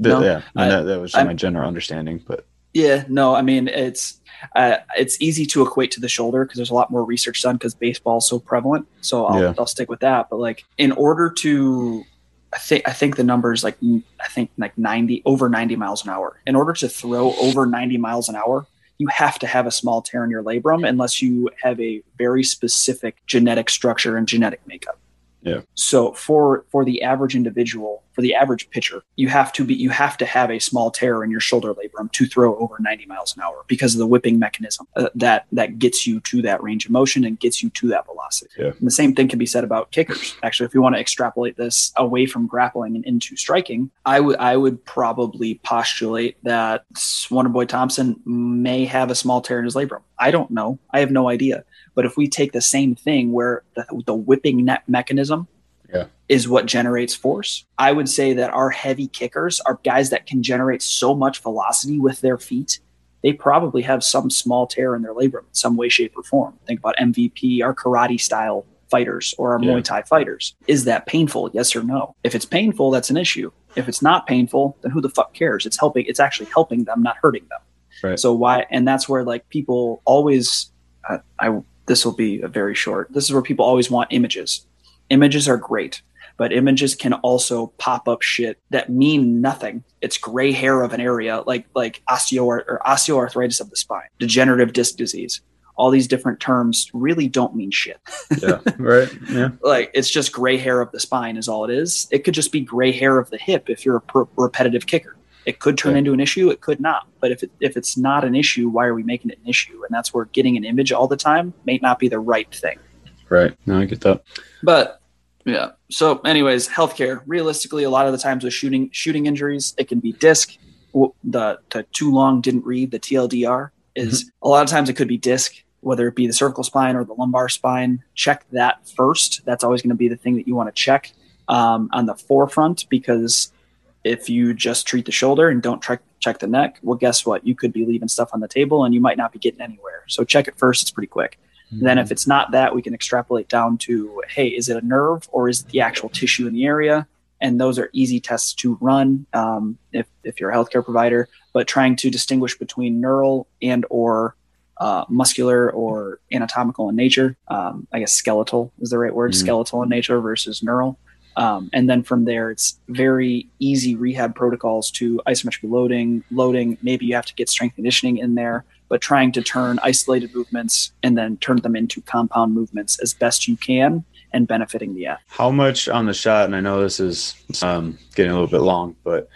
The, no, yeah, I, that, that was my general understanding, but yeah, no, I mean it's uh, it's easy to equate to the shoulder because there's a lot more research done because baseball is so prevalent. So I'll, yeah. I'll stick with that. But like in order to, I think I think the number is like I think like 90 over 90 miles an hour. In order to throw over 90 miles an hour, you have to have a small tear in your labrum unless you have a very specific genetic structure and genetic makeup. Yeah. So for for the average individual, for the average pitcher, you have to be you have to have a small tear in your shoulder labrum to throw over 90 miles an hour because of the whipping mechanism uh, that that gets you to that range of motion and gets you to that velocity. Yeah. And the same thing can be said about kickers. Actually, if you want to extrapolate this away from grappling and into striking, I would I would probably postulate that Wonderboy Thompson may have a small tear in his labrum. I don't know. I have no idea. But if we take the same thing where the, the whipping net mechanism yeah. is what generates force, I would say that our heavy kickers are guys that can generate so much velocity with their feet. They probably have some small tear in their labrum in some way, shape, or form. Think about MVP, our karate style fighters or our yeah. Muay Thai fighters. Is that painful? Yes or no? If it's painful, that's an issue. If it's not painful, then who the fuck cares? It's helping. It's actually helping them, not hurting them. Right. So why? And that's where like people always. Uh, I this will be a very short. This is where people always want images. Images are great, but images can also pop up shit that mean nothing. It's gray hair of an area like like osteo or osteoarthritis of the spine, degenerative disc disease. All these different terms really don't mean shit. yeah, right. Yeah. like it's just gray hair of the spine is all it is. It could just be gray hair of the hip if you're a per- repetitive kicker. It could turn yeah. into an issue. It could not. But if it, if it's not an issue, why are we making it an issue? And that's where getting an image all the time may not be the right thing. Right. No, I get that. But yeah. So, anyways, healthcare. Realistically, a lot of the times with shooting shooting injuries, it can be disc. The, the too long didn't read the TLDR is mm-hmm. a lot of times it could be disc whether it be the cervical spine or the lumbar spine. Check that first. That's always going to be the thing that you want to check um, on the forefront because if you just treat the shoulder and don't check check the neck, well, guess what? You could be leaving stuff on the table and you might not be getting anywhere. So check it first. It's pretty quick. Mm-hmm. Then, if it's not that, we can extrapolate down to hey, is it a nerve or is it the actual tissue in the area? And those are easy tests to run um, if, if you're a healthcare provider. But trying to distinguish between neural and or uh, muscular or anatomical in nature, um, I guess skeletal is the right word, mm-hmm. skeletal in nature versus neural. Um, and then from there, it's very easy rehab protocols to isometric loading, loading. Maybe you have to get strength conditioning in there, but trying to turn isolated movements and then turn them into compound movements as best you can and benefiting the athlete. How much on the shot, and I know this is um, getting a little bit long, but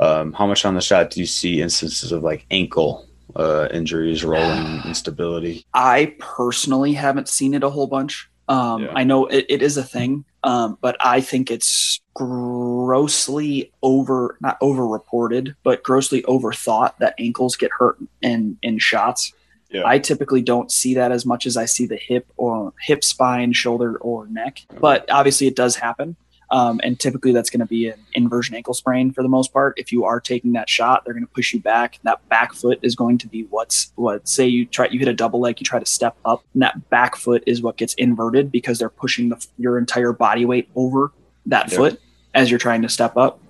um, how much on the shot do you see instances of like ankle uh, injuries, rolling instability? I personally haven't seen it a whole bunch. Um, yeah. I know it, it is a thing, um, but I think it's grossly over, not over reported, but grossly overthought that ankles get hurt in, in shots. Yeah. I typically don't see that as much as I see the hip or hip, spine, shoulder, or neck. But obviously, it does happen. Um, and typically that's going to be an inversion ankle sprain for the most part. If you are taking that shot, they're going to push you back. That back foot is going to be what's what. Say you try you hit a double leg, you try to step up, and that back foot is what gets inverted because they're pushing the, your entire body weight over that foot as you're trying to step up.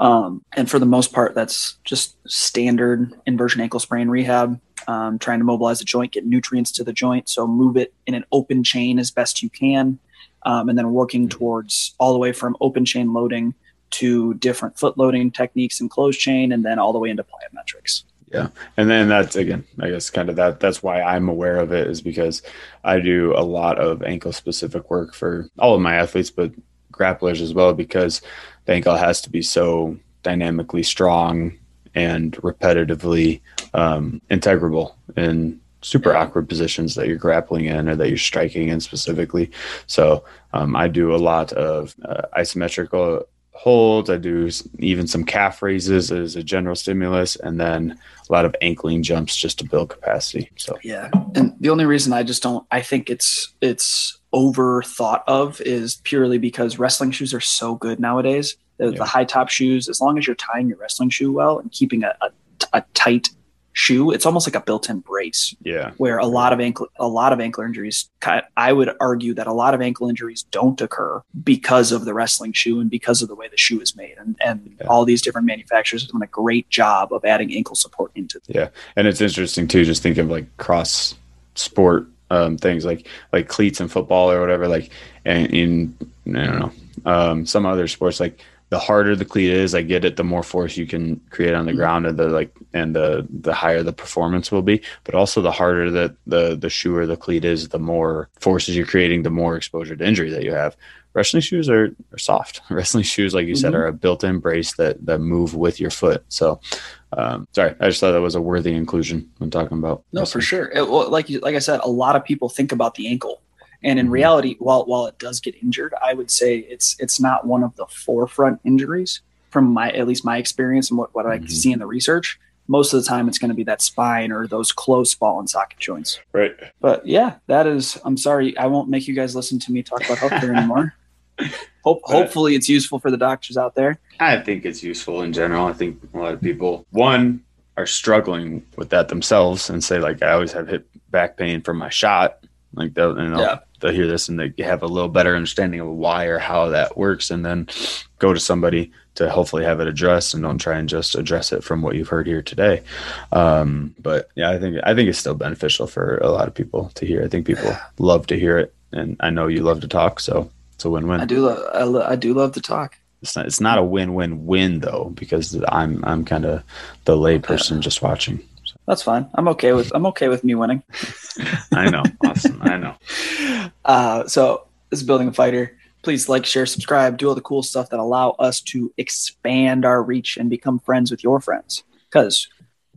Um, and for the most part, that's just standard inversion ankle sprain rehab. Um, trying to mobilize the joint, get nutrients to the joint, so move it in an open chain as best you can um, and then working towards all the way from open chain loading to different foot loading techniques and closed chain, and then all the way into plyometrics. Yeah. And then that's again, I guess kind of that that's why I'm aware of it is because I do a lot of ankle specific work for all of my athletes, but grapplers as well, because the ankle has to be so dynamically strong and repetitively um, integrable in super awkward positions that you're grappling in or that you're striking in specifically. So um, I do a lot of uh, isometrical holds. I do even some calf raises as a general stimulus, and then a lot of ankling jumps just to build capacity. So yeah, and the only reason I just don't, I think it's it's over thought of is purely because wrestling shoes are so good nowadays. The, yeah. the high top shoes, as long as you're tying your wrestling shoe well and keeping a, a, a tight shoe, it's almost like a built-in brace. Yeah. Where a lot of ankle a lot of ankle injuries I would argue that a lot of ankle injuries don't occur because of the wrestling shoe and because of the way the shoe is made. And and yeah. all these different manufacturers have done a great job of adding ankle support into it. Yeah. And it's interesting too, just think of like cross sport um, things like like cleats in football or whatever, like and in I don't know, um, some other sports like the harder the cleat is, I get it, the more force you can create on the mm-hmm. ground and the like and the the higher the performance will be. But also the harder that the the shoe or the cleat is, the more forces you're creating, the more exposure to injury that you have. Wrestling shoes are, are soft. Wrestling shoes, like you mm-hmm. said, are a built-in brace that that move with your foot. So um, sorry, I just thought that was a worthy inclusion when talking about. No, wrestling. for sure. It, well, like like I said, a lot of people think about the ankle and in mm-hmm. reality, while while it does get injured, I would say it's it's not one of the forefront injuries from my at least my experience and what, what mm-hmm. I see in the research. Most of the time, it's going to be that spine or those close ball and socket joints. Right. But yeah, that is. I'm sorry, I won't make you guys listen to me talk about healthcare anymore. Hope, hopefully, it's useful for the doctors out there. I think it's useful in general. I think a lot of people, one, are struggling with that themselves and say like, I always have hip back pain from my shot. Like they'll, and they'll, yeah. They'll hear this and they have a little better understanding of why or how that works, and then go to somebody to hopefully have it addressed, and don't try and just address it from what you've heard here today. Um, but yeah, I think I think it's still beneficial for a lot of people to hear. I think people love to hear it, and I know you love to talk, so it's a win-win. I do love I, lo- I do love to talk. It's not, it's not a win-win-win though because I'm I'm kind of the layperson just watching. That's fine. I'm okay with I'm okay with me winning. I know. Awesome. I know. Uh, so this is building a fighter. Please like, share, subscribe, do all the cool stuff that allow us to expand our reach and become friends with your friends. Because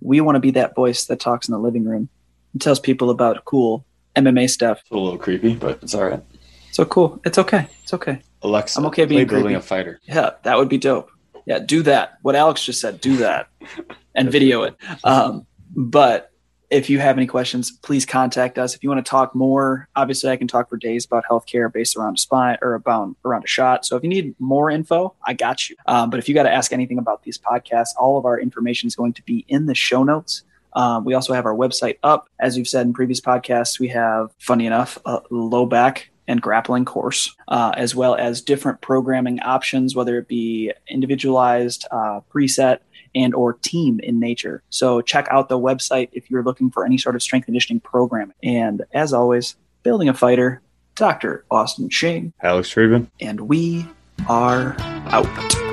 we want to be that voice that talks in the living room and tells people about cool MMA stuff. It's a little creepy, but it's all right. So cool. It's okay. It's okay. Alexa, I'm okay being building a fighter. Yeah, that would be dope. Yeah, do that. What Alex just said, do that, and video it. Um, but if you have any questions, please contact us. If you want to talk more, obviously I can talk for days about healthcare based around a spine or about around a shot. So if you need more info, I got you. Um, but if you got to ask anything about these podcasts, all of our information is going to be in the show notes. Um, we also have our website up. As we've said in previous podcasts, we have, funny enough, a low back and grappling course, uh, as well as different programming options, whether it be individualized, uh, preset, and or team in nature. So check out the website if you're looking for any sort of strength conditioning program. And as always, building a fighter, Dr. Austin Ching, Alex Friedman, and we are out.